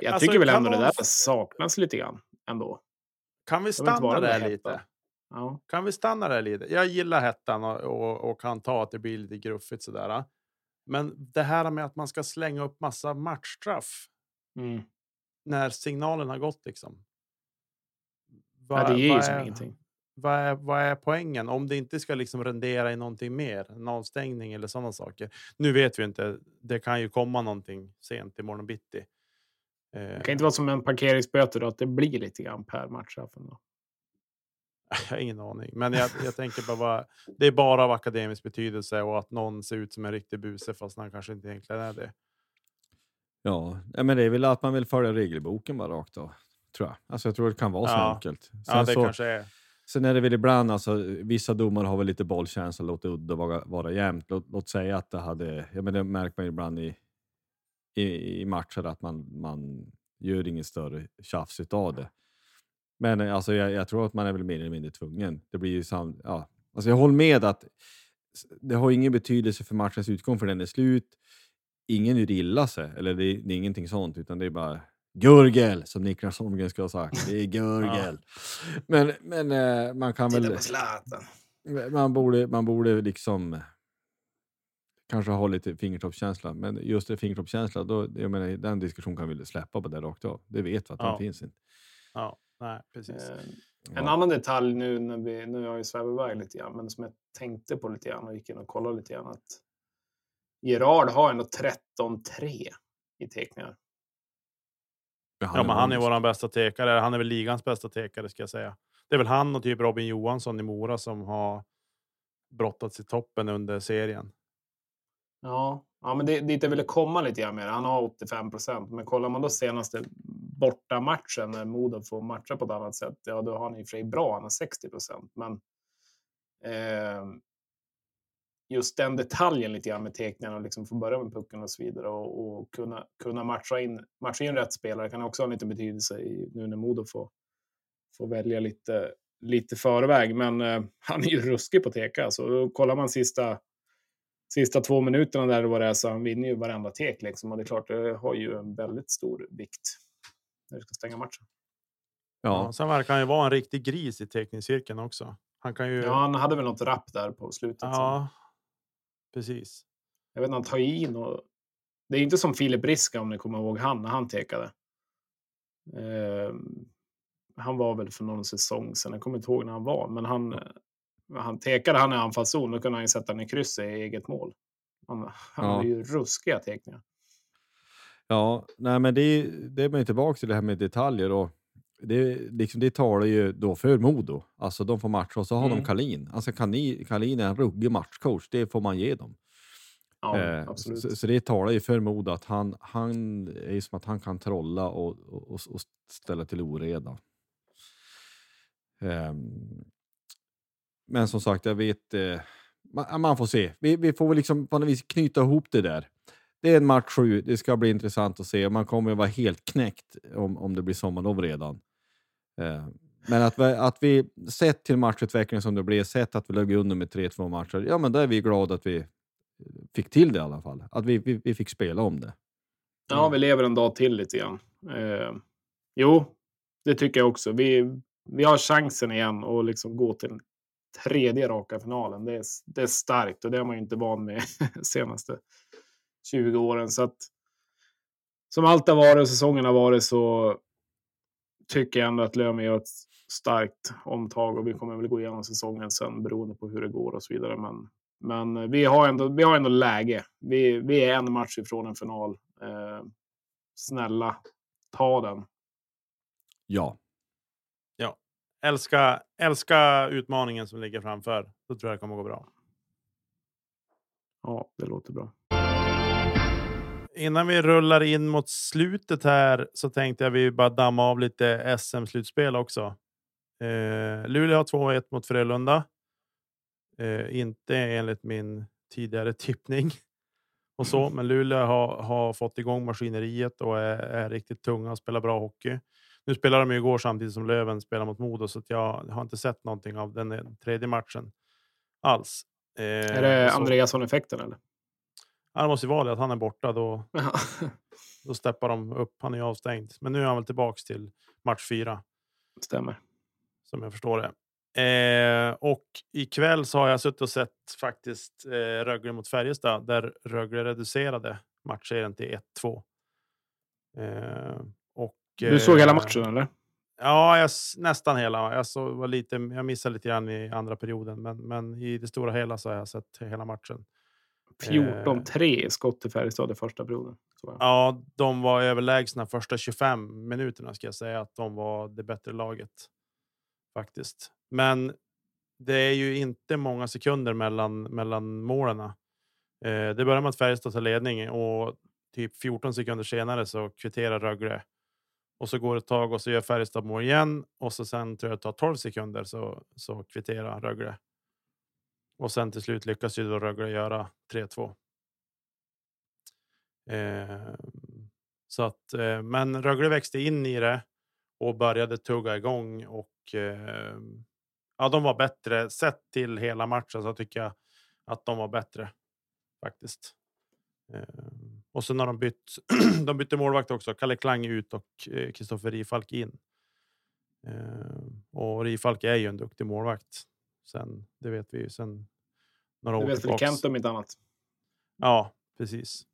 jag Alltså, tycker väl ändå det där saknas lite grann ändå. Kan vi stanna där lite? Ja. Kan vi stanna där lite? Jag gillar hettan och, och, och kan ta att det blir lite gruffigt sådär. Men det här med att man ska slänga upp massa matchstraff Mm. när signalen har gått liksom. Nej, det ger ju vad som är- ingenting. Vad är, vad är poängen? Om det inte ska liksom rendera i någonting mer, en avstängning eller sådana saker. Nu vet vi inte. Det kan ju komma någonting sent imorgon bitti. Eh, Det kan inte vara som en parkeringsböter då, att det blir lite grann per ändå. (laughs) Jag har ingen aning, men jag, jag tänker bara vad, det är bara av akademisk betydelse och att någon ser ut som en riktig buse fast han kanske inte egentligen är det. Ja, ja, men det är väl att man vill följa regelboken bara rakt av. Tror jag. Alltså jag tror det kan vara så Ja. enkelt. Sen, Ja, det så, kanske är. sen är det väl ibland, alltså, vissa domare har väl lite bollkänsla, låter udda vara, vara jämnt. Låt, låt säga att det hade, ja men det märker man ibland i, i, i matcher att man, man gör ingen större tjafs av det. Men eh, alltså, jag, jag tror att man är väl mer eller mindre tvungen. Det blir ju sam, ja. alltså, jag håller med att det har ingen betydelse för matchens utgång för den är slut. Ingen gör illa sig, eller det, det är ingenting sånt, utan det är bara Gurgel, som Niklas Holmgren skulle ha sagt. Det är Gurgel. Men, men eh, man kan väl... Man borde, man borde liksom kanske ha lite fingertoppskänsla. Men just det fingertoppskänsla, då, jag menar, den diskussionen kan vi väl släppa på det rakt av. Det vet vi att Ja. den finns inte. Ja, nej, precis. Eh, En annan detalj nu när vi, nu har jag svävat iväg lite grann, men som jag tänkte på lite grann och gick in och kollade lite grann att Gerard har ändå 13-3 i teckningar. Ja, men han är vår våran bästa tekare. Han är väl ligans bästa tekare ska jag säga. Det är väl han och typ Robin Johansson i Mora som har brottats i toppen under serien. Ja, ja men det, dit jag ville komma lite grann med. Han har 85 procent, men kollar man då senaste bortamatchen när Modo får matcha på ett annat sätt, ja, då har han i och för sig bra. Han har 60 procent, men eh, just den detaljen lite grann med teckningarna och liksom få börja med pucken och så vidare och, och kunna, kunna matcha, in, matcha in rätt spelare kan också ha en liten betydelse i, nu när Modo får, får välja lite, lite förväg. Men eh, (laughs) han är ju ruskig på teka. Så kollar man sista, sista två minuterna där vad det är så han vinner ju varenda tek. Liksom. Och det är klart, det har ju en väldigt stor vikt när du ska stänga matchen. Ja. Ja, Sen verkar han ju vara en riktig gris i teckningscirkeln också. Han kan ju. Ja, han hade väl något rapp där på slutet. ja precis. Jag vet inte, han tar ju in och... Det är inte som Filip Riska om ni kommer ihåg han när han tekade. Eh, han var väl för någon säsong sedan, jag kommer inte ihåg när han var, men han, eh, han tekade han i anfallszon, då kunde han ju sätta den i krysset i eget mål. Han, han Ja. hade ju ruskiga teckningar. Ja, nej, men det, det är man ju tillbaka till det här med detaljer. Och det, liksom, det talar ju då för Modo. Alltså de får matcha och så har Mm. de Kalin. Alltså Kalin, är en ruggig matchcoach, det får man ge dem. Ja, Eh, absolut. Så, så det talar ju för Modo att han, han är som att han kan trolla och, och, och- ställa till oreda. Ehm, men som sagt, jag vet, eh, man, man får se. Vi, vi får väl liksom på något vis knyta ihop det där. Det är en match sju, det ska bli intressant att se. Man kommer att vara helt knäckt om, om det blir sommarlov redan. Eh, men att vi, att vi sett till matchutvecklingen som det blev, sett att vi låg under med 3-2 matcher, ja men då är vi glada att vi eh, fick till det i alla fall. Att vi, vi, vi fick spela om det. Ja, vi lever en dag till lite grann. Eh, jo, det tycker jag också. Vi, vi har chansen igen att liksom gå till den tredje raka finalen. Det är, det är starkt och det har man ju inte van med (laughs) senaste 20 åren. Så att, som allt har varit och säsongen har varit så tycker jag ändå att Löven gör ett starkt omtag och vi kommer väl gå igenom säsongen sen beroende på hur det går och så vidare. Men, men vi, har ändå, vi har ändå läge. Vi, vi är en match ifrån en final. Eh, snälla, ta den. Ja, Älska, älska utmaningen som ligger framför. Då tror jag det kommer gå bra. Ja, det låter bra. Innan vi rullar in mot slutet här så tänkte jag vi bara damma av lite SM-slutspel också. Eh, Luleå har 2-1 mot Frölunda. Eh, inte enligt min tidigare tippning och så, men Luleå har, har fått igång maskineriet och är, är riktigt tunga och spelar bra hockey. Nu spelar de ju igår samtidigt som Löven spelar mot Modo, så jag har inte sett någonting av den eh, tredje matchen alls. Eh, Är det så- Andreasson-effekten eller? Det måste ju vara det att han är borta. Då, Ja. då steppar de upp. Han är ju avstängd, men nu är han väl tillbaks till match fyra Stämmer. som jag förstår det. Eh, och ikväll så har jag suttit och sett faktiskt eh, Rögle mot Färjestad där Rögle reducerade matchserien till 1-2. Eh, och, Du såg hela eh, matchen eller? Ja, jag, nästan hela. Jag, så, var lite, jag missade lite grann i andra perioden, men, men i det stora hela så har jag sett hela matchen. 14-3 i skott till Färjestad i första perioden. Ja, de var överlägsna första 25 minuterna ska jag säga att de var det bättre laget. Faktiskt. Men det är ju inte många sekunder mellan, mellan målen. Eh, det börjar med att Färjestad tar ledning och typ 14 sekunder senare så kvitterar Rögle. Och så går det ett tag och så gör Färjestad mål igen och så sen tror jag det tar 12 sekunder så, så kvitterar Rögle. Och sen till slut lyckas ju då Rögle göra 3-2. Eh, så att, eh, men Rögle växte in i det och började tugga igång och eh, ja, de var bättre. Sett till hela matchen så tycker jag att de var bättre faktiskt. Eh, Och sen har de bytt. (clears throat) de bytte målvakt också. Kalle Klang ut och eh, Kristoffer Rifalk in. Eh, och Rifalk är ju en duktig målvakt. Sen, det vet vi ju sen några det år vet väl Kent om inte annat. Ja, precis.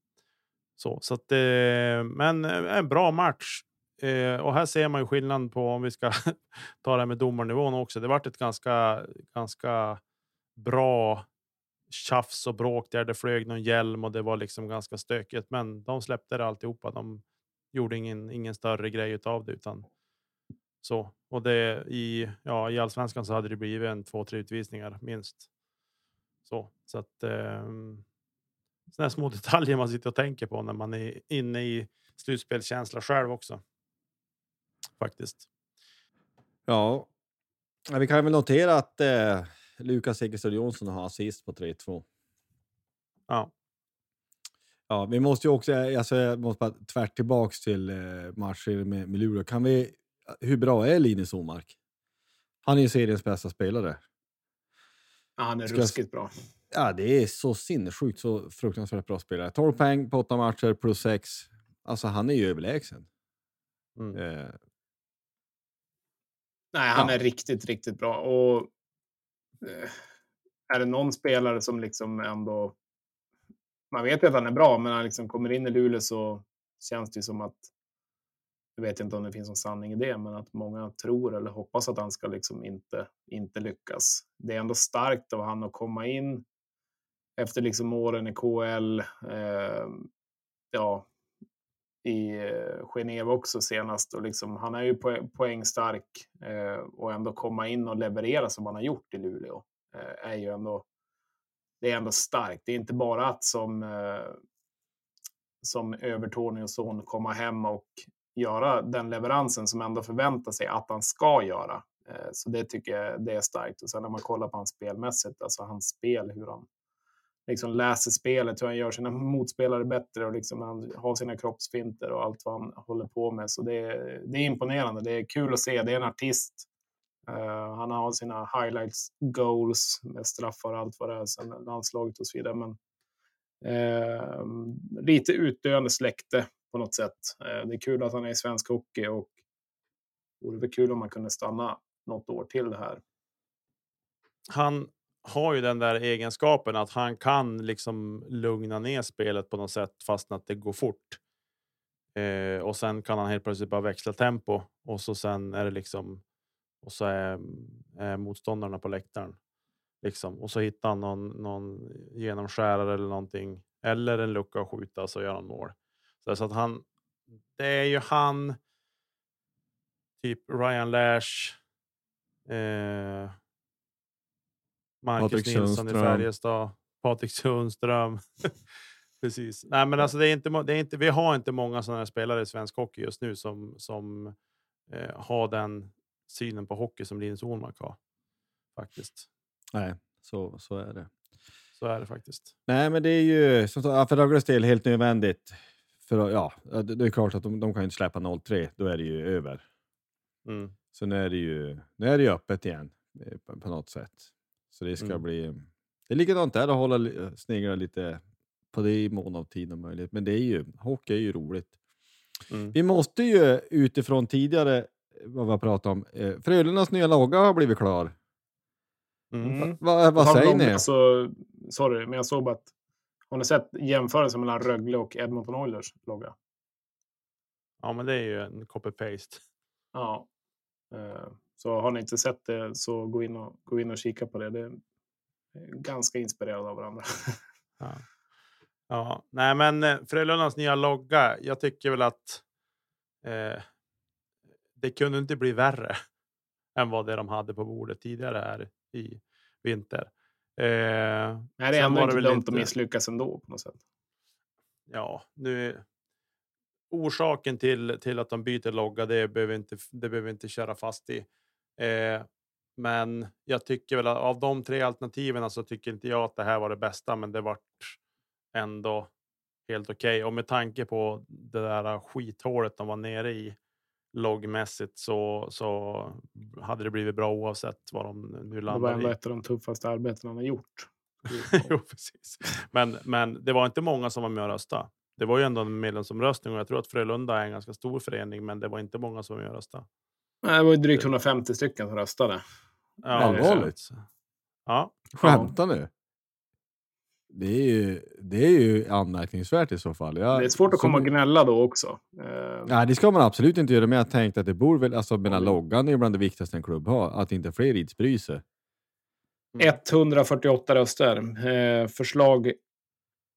Så, så att, eh, men en bra match. Eh, och här ser man ju skillnaden på om vi ska (laughs) ta det här med domarnivån också. Det vart ett ganska, ganska bra tjafs och bråk där det flög någon hjälm och det var liksom ganska stökigt. Men de släppte det alltihopa. De gjorde ingen, ingen större grej av det utan så. Och det i, ja, i allsvenskan så hade det blivit en två, tre utvisningar minst. Så, så att eh, sådana små (laughs) detaljer man sitter och tänker på när man är inne i slutspelskänsla själv också. Faktiskt. Ja, vi kan väl notera att eh, Lukas Egerstad Jonsson har assist på 3-2. Ja. Ja, vi måste ju också, alltså, jag måste bara tvärt tillbaks till eh, matcher med, med Luleå. Kan vi, hur bra är Linus Omark? Han är ju seriens bästa spelare. Ja, han är Ska- ruskigt bra. Ja, det är så sinnessjukt, så fruktansvärt bra spelare. 12 poäng på 8 matcher plus 6. Alltså, han är ju överlägsen. Mm. Eh, Nej, han Ja. är riktigt, riktigt bra. Och eh, är det någon spelare som liksom ändå... Man vet ju att han är bra, men när han liksom kommer in i Luleå så känns det ju som att... Jag vet inte om det finns någon sanning i det, men att många tror eller hoppas att han ska liksom inte, inte lyckas. Det är ändå starkt av han att komma in efter liksom åren i KL. Eh, ja, i eh, Genève också senast. Och liksom, han är ju poängstark eh, och ändå komma in och leverera som han har gjort i Luleå eh, är ju ändå, det är ändå starkt. Det är inte bara att som, eh, som Övertorneås och son komma hem och göra den leveransen som ändå förväntar sig att han ska göra. Eh, så det tycker jag det är starkt. Och sen när man kollar på hans spelmässigt, alltså hans spel, hur han liksom läser spelet, hur han gör sina motspelare bättre och liksom han har sina kroppsfinter och allt vad han håller på med. Så det är, det är imponerande. Det är kul att se. Det är en artist. Uh, han har sina highlights goals med straffar och allt vad det är sen landslaget och så vidare. Men uh, lite utdöende släkte på något sätt. Eh, det är kul att han är i svensk hockey och det vore väl kul om man kunde stanna något år till här. han har ju den där egenskapen att han kan liksom lugna ner spelet på något sätt fast att det går fort. Eh, och sen kan han helt plötsligt bara växla tempo och så sen är det liksom och så är, är motståndarna på läktaren liksom och så hittar han någon, någon genomskärare eller någonting eller en lucka att skjuta så gör han mål. Så, att han. Det är ju han. Typ Ryan Lash. Eh, Marcus Patrik Nilsson i Sundström. Färjestad. Patrik Sundström. (laughs) Precis. Nej, men alltså det är inte, det är inte, vi har inte många sådana spelare i svensk hockey just nu som, som eh, har den synen på hockey som Linus Ohlmark har. Faktiskt. nej, så, så är det. Så är det faktiskt. Nej, men det är ju som sagt, för Rögles del helt nödvändigt. För, ja, det är klart att de, de kan inte släppa 0-3, då är det ju över. Mm. Så nu är det ju, nu är det ju öppet igen eh, på, något sätt. Så det ska Mm. bli... Det är likadant där att hålla li- snegla lite på det i mån av tid och möjlighet. Men det är ju, hockey är ju roligt. Mm. Vi måste ju utifrån tidigare, eh, vad vi har pratat om, eh, Frölundas nya logga har blivit klar. Mm. Mm. Va, vad säger ni? Alltså, sorry, men jag såg bara att... Har ni sett jämförelsen mellan Rögle och Edmonton Oilers logga? Ja, men det är ju en copy-paste. Ja. Eh, Så har ni inte sett det så gå in och, gå in och kika på det. Det är ganska inspirerade av varandra. (laughs) Ja. ja, nej, men eh, Frölundas nya logga. Jag tycker väl att. Eh, det kunde inte bli värre (laughs) än vad det de hade på bordet tidigare här i vinter. Eh, Nej, det är ändå inte dumt lite- att misslyckas ändå på något sätt. ja, nu. Orsaken till till att de byter logga, det behöver inte. Det behöver inte köra fast i. Eh, men jag tycker väl av de tre alternativen så tycker inte jag att det här var det bästa, men det vart ändå helt okej. Och med tanke på det där skithålet de var nere i loggmässigt så, så hade det blivit bra oavsett vad de nu Det var ändå i. ett av de tuffaste arbeten han har gjort. (laughs) jo, precis. Men, men det var inte många som var med och röstade. Det var ju ändå en medlemsomröstning och jag tror att Frölunda är en ganska stor förening, men det var inte många som röstade. Nej, det var ju drygt 150 stycken som röstade. Ja, Allvarligt? Ja, Skämtar nu? Det är, ju, det är ju anmärkningsvärt i så fall. Jag, Det är svårt att komma och gnälla då också. Eh, Nej, det ska man absolut inte göra, men jag tänkte att det borde väl, alltså menar, loggan är ju bland det viktigaste en klubb har, att inte fler ids bryr sig. 148 röster. Eh, förslag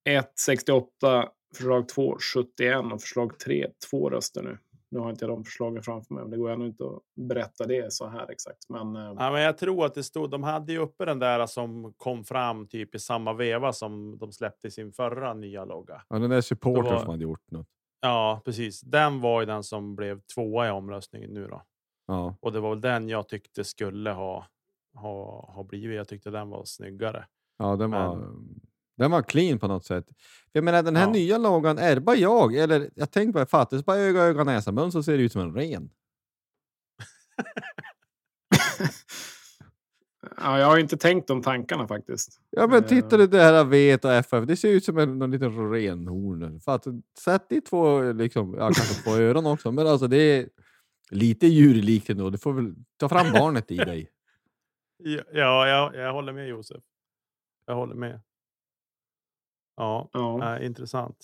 1, 68. Förslag 2, 71. Och förslag 3, 2 röster nu. Nu har inte jag de förslagen framför mig, men det går ännu inte att berätta det så här exakt. Men, eh, Ja, men jag tror att det stod. De hade ju uppe den där som kom fram typ i samma veva som de släppte sin förra nya logga. Ja, den där supporter var- som hade gjort något. Ja, precis. Den var ju den som blev tvåa i omröstningen nu då. Ja. Och det var väl den jag tyckte skulle ha, ha, ha blivit. Jag tyckte den var snyggare. Ja, den var, Men- den var clean på något sätt. Jag menar, den här Ja. nya loggan, är bara jag? Eller jag tänkte bara, fattas bara öga, öga, näsa, mun så ser det ut som en ren. (laughs) ja, jag har inte tänkt de tankarna faktiskt. Ja, men Eh. titta det där vet och FF, det ser ut som en någon liten renhorn. För att, sätt i två, liksom, ja, kanske två öron också, men alltså det är lite djurlikt ändå. Du får väl ta fram barnet i dig. (laughs) Ja, ja jag, jag håller med Josef. Jag håller med. Ja, Ja, äh, intressant.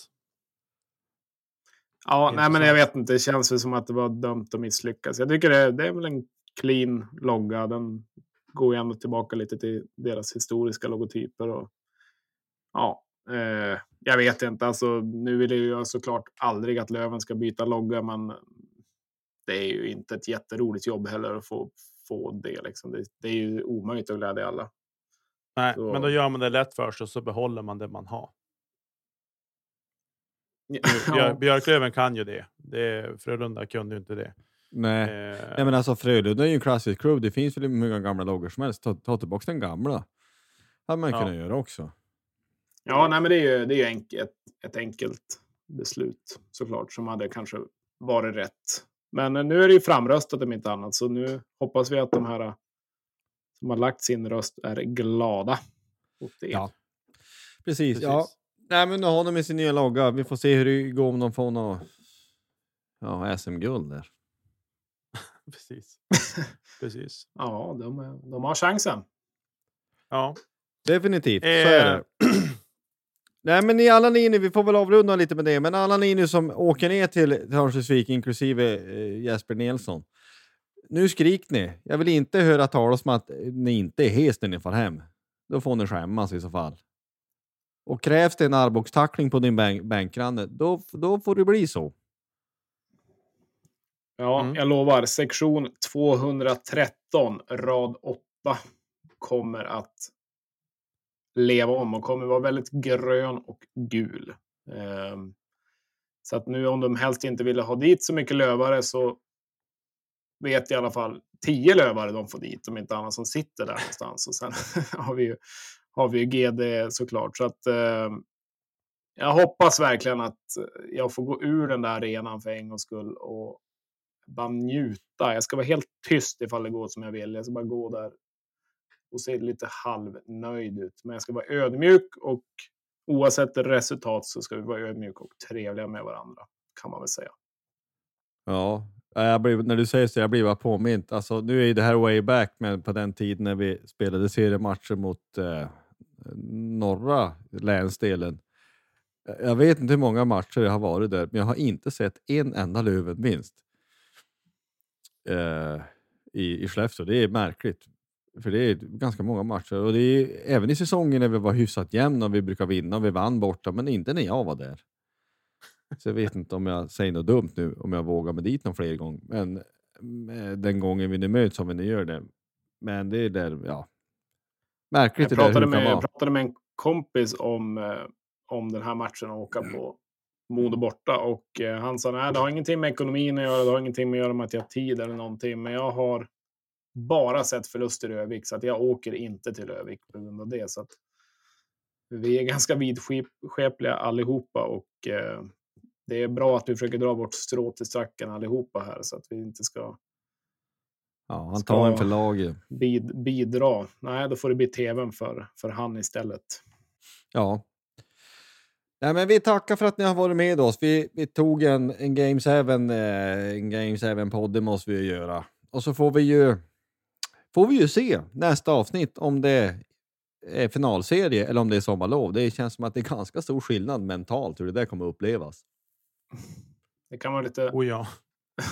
ja nej, men jag intressant. vet inte. Det känns väl som att det var dömt att misslyckas. Jag tycker det, det är väl en clean logga. Den går ju ändå tillbaka lite till deras historiska logotyper. Och, ja, eh, jag vet inte. Alltså, nu vill jag ju såklart aldrig att Löven ska byta logga, men det är ju inte ett jätteroligt jobb heller att få, få det. Liksom. Det, det är ju omöjligt att glädja alla. Nej, Så- men då gör man det lätt för sig och så behåller man det man har. (laughs) Björ, Ja, Björklöven kan ju det. det. Frölunda kunde ju inte det. Nej. Eh, Nej, men alltså Frölunda är ju en klassisk klubb. Det finns väl hur många gamla loggor som helst. Ta, ta tillbaka den gamla. hade man Ja. kunnat göra också. Ja, nej, men det är ju, det är ju enk, ett, ett enkelt beslut såklart som hade kanske varit rätt. Men eh, nu är det ju framröstat om inte annat, så nu hoppas vi att de här eh, som har lagt sin röst är glada åt det. Ja. Precis. Precis. Ja. Nej, men nu har de med sin nya logga. Vi får se hur det går om de får något ja, SM-guld där. (laughs) Precis. Precis. Ja, de, de har chansen. Ja. Definitivt, så Eh. är det. (clears throat) Nej, men ni alla ni nu, vi får väl avrunda lite med det, men alla ni nu som åker ner till Örnsköldsvik, inklusive eh, Jesper Nilsson. Nu skrik ni. Jag vill inte höra talas om att ni inte är hes när ni får hem. Då får ni skämmas i så fall. Och krävs det en armbågstackling på din bänk, bänkgranne, då, då får det bli så. Ja, Mm. jag lovar. Sektion 213, rad 8, kommer att leva om och kommer vara väldigt grön och gul. Ehm, så att nu om de helst inte ville ha dit så mycket lövare så vet i alla fall 10 lövare de får dit, om inte annat som sitter där någonstans. Och sen (laughs) har vi ju, har vi ju GD såklart. Så att eh, jag hoppas verkligen att jag får gå ur den där arenan för en gångs skull och bara njuta. Jag ska vara helt tyst ifall det går som jag vill. Jag ska bara gå där och se lite halvnöjd ut. Men jag ska vara ödmjuk och oavsett resultat så ska vi vara ödmjuka och trevliga med varandra. Kan man väl säga. Ja, eh, jag blev, när du säger så, jag blir bara påmint. Alltså, nu är ju det här way back, men på den tiden när vi spelade seriematcher mot eh, norra länsdelen. Jag vet inte hur många matcher jag har varit där, men jag har inte sett en enda Lövenvinst eh, i, i Skellefteå. Det är märkligt. För det är ganska många matcher och det är även i säsongen när vi var hyfsat jämna och vi brukar vinna och vi vann borta, men inte när jag var där. Så jag vet inte om jag säger något dumt nu, om jag vågar mig dit någon fler gång. Men eh, den gången vi nu möts, om vi nu gör det. Men det är där, ja. Märkligt Jag pratade med, vara. pratade med en kompis om, eh, om den här matchen och åka på Modo borta. Och eh, han sa nej, det har ingenting med ekonomin att göra. Det har ingenting med att göra med att jag har tid eller någonting. Men jag har bara sett förluster i Övik, så att jag åker inte till Övik på grund av det. Så att vi är ganska vidskepliga allihopa och eh, det är bra att vi försöker dra vårt strå till stacken allihopa här så att vi inte ska Ja, han tar en för laget. bid, bidra. Nej, då får det bli tvn för, för han istället. Ja. Nej, men vi tackar för att ni har varit med oss. Vi, vi tog en, en Games 7 eh, en Games 7-podd, det måste vi ju göra. Och så får vi ju, får vi ju se nästa avsnitt om det är finalserie eller om det är sommarlov. Det känns som att det är ganska stor skillnad mentalt hur det där kommer upplevas. Det kan vara lite... Oh ja.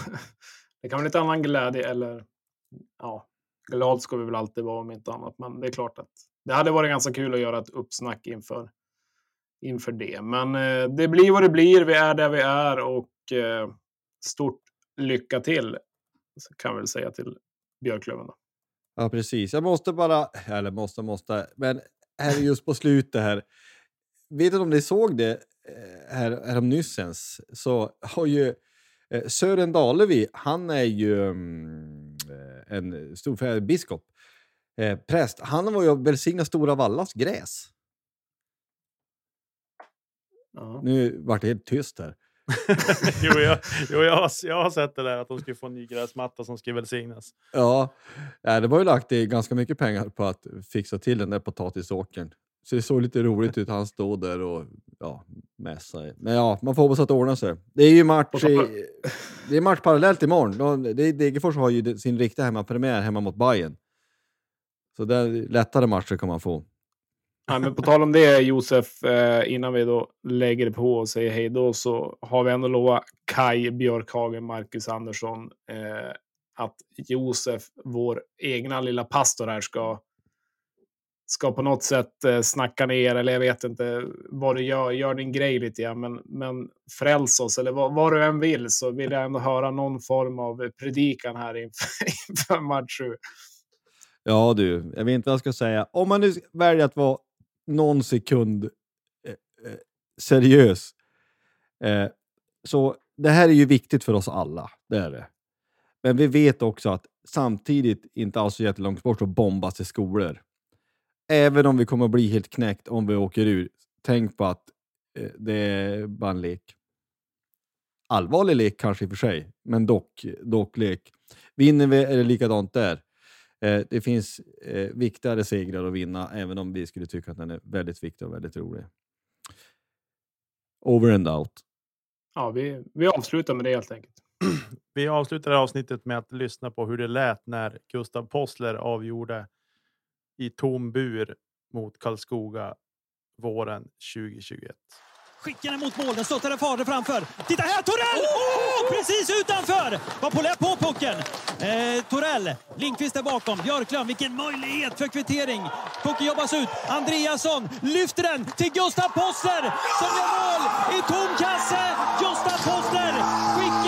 (laughs) det kan vara lite annan glädje eller ja, glad ska vi väl alltid vara om inte annat. Men det är klart att det hade varit ganska kul att göra ett uppsnack inför, inför det. Men eh, det blir vad det blir. Vi är där vi är och eh, stort lycka till kan vi väl säga till Björklöven. Då. Ja, precis. Jag måste bara, eller måste, måste, men här just på slutet här. Vet inte om ni såg det eh, här, här om nyssens så har ju eh, Sören Dalevi, han är ju mm, en stor biskop, eh, präst. Han var ju välsignat Stora Vallas gräs. Ja. Nu vart det helt tyst här. (laughs) jo, jag, jo jag, har, jag har sett det där att de skulle få en ny gräsmatta som ska välsignas. Ja, ja, det var ju lagt i ganska mycket pengar på att fixa till den där potatisåkern. Så det såg lite roligt ut. Han stod där och ja, mässade. Men ja, man får hoppas att det ordnar sig. Det är ju match, i, det är match parallellt imorgon. Degerfors har ju sin riktiga hemmapremiär hemma mot Bayern. Så det lättare matcher kan man få. Ja, men på tal om det Josef, eh, innan vi då lägger det på och säger hej då så har vi ändå lovat Kai Björkhagen, Marcus Andersson eh, att Josef, vår egna lilla pastor här, ska, ska på något sätt eh, snacka ner, eller jag vet inte vad du gör, gör din grej lite grann, men, men fräls oss, eller vad, vad du än vill, så vill jag ändå höra någon form av predikan här (laughs) inför, inför match 7. Ja du, jag vet inte vad jag ska säga. Om man nu väljer att vara någon sekund eh, eh, seriös. Eh, så det här är ju viktigt för oss alla, det är det. Men vi vet också att samtidigt, inte alls så jättelångt bort, så bombas det skolor. Även om vi kommer att bli helt knäckt om vi åker ur, tänk på att eh, det är bara en lek. Allvarlig lek kanske i och för sig, men dock, dock lek. Vinner vi är det likadant där. Eh, det finns eh, viktigare segrar att vinna, även om vi skulle tycka att den är väldigt viktig och väldigt rolig. Over and out. Ja, vi, vi avslutar med det helt enkelt. (clears throat) Vi avslutar avsnittet med att lyssna på hur det lät när Gustav Possler avgjorde i tom bur mot Karlskoga våren 2021. Skickar den mot mål, den stöttade Fader framför. Titta här, Torell! Oh! Precis utanför! Var på på pucken. Eh, Torell, Lindqvist är bakom. Björklund, vilken möjlighet för kvittering. Pucken jobbas ut. Andreasson lyfter den till Gustav Poster som gör mål i tom kasse. Gustav Poster skickar